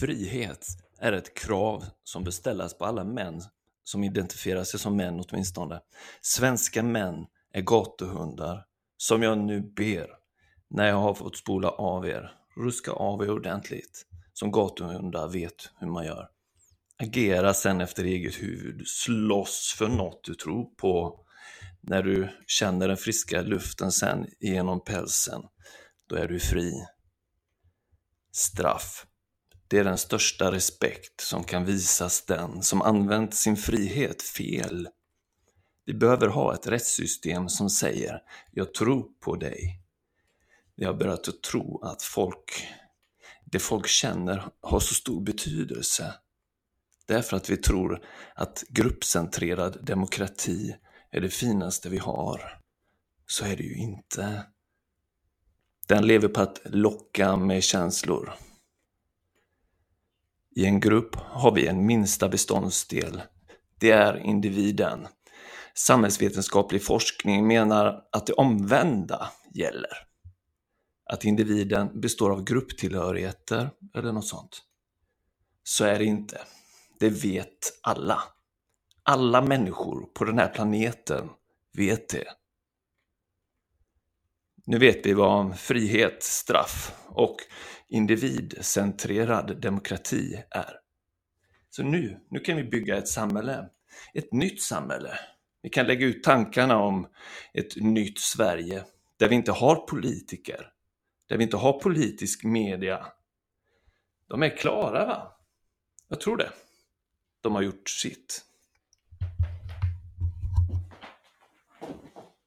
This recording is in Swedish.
Frihet är ett krav som bör ställas på alla män som identifierar sig som män åtminstone. Svenska män är gatuhundar som jag nu ber, när jag har fått spola av er, ruska av er ordentligt, som gatuhundar vet hur man gör. Agera sen efter eget huvud, slåss för något du tror på. När du känner den friska luften sen genom pälsen, då är du fri. Straff det är den största respekt som kan visas den som använt sin frihet fel. Vi behöver ha ett rättssystem som säger ”jag tror på dig”. Vi har börjat att tro att folk, det folk känner har så stor betydelse. Därför att vi tror att gruppcentrerad demokrati är det finaste vi har. Så är det ju inte. Den lever på att locka med känslor. I en grupp har vi en minsta beståndsdel. Det är individen. Samhällsvetenskaplig forskning menar att det omvända gäller. Att individen består av grupptillhörigheter eller något sånt. Så är det inte. Det vet alla. Alla människor på den här planeten vet det. Nu vet vi vad frihet, straff och individcentrerad demokrati är. Så nu, nu kan vi bygga ett samhälle, ett nytt samhälle. Vi kan lägga ut tankarna om ett nytt Sverige där vi inte har politiker, där vi inte har politisk media. De är klara va? Jag tror det. De har gjort sitt.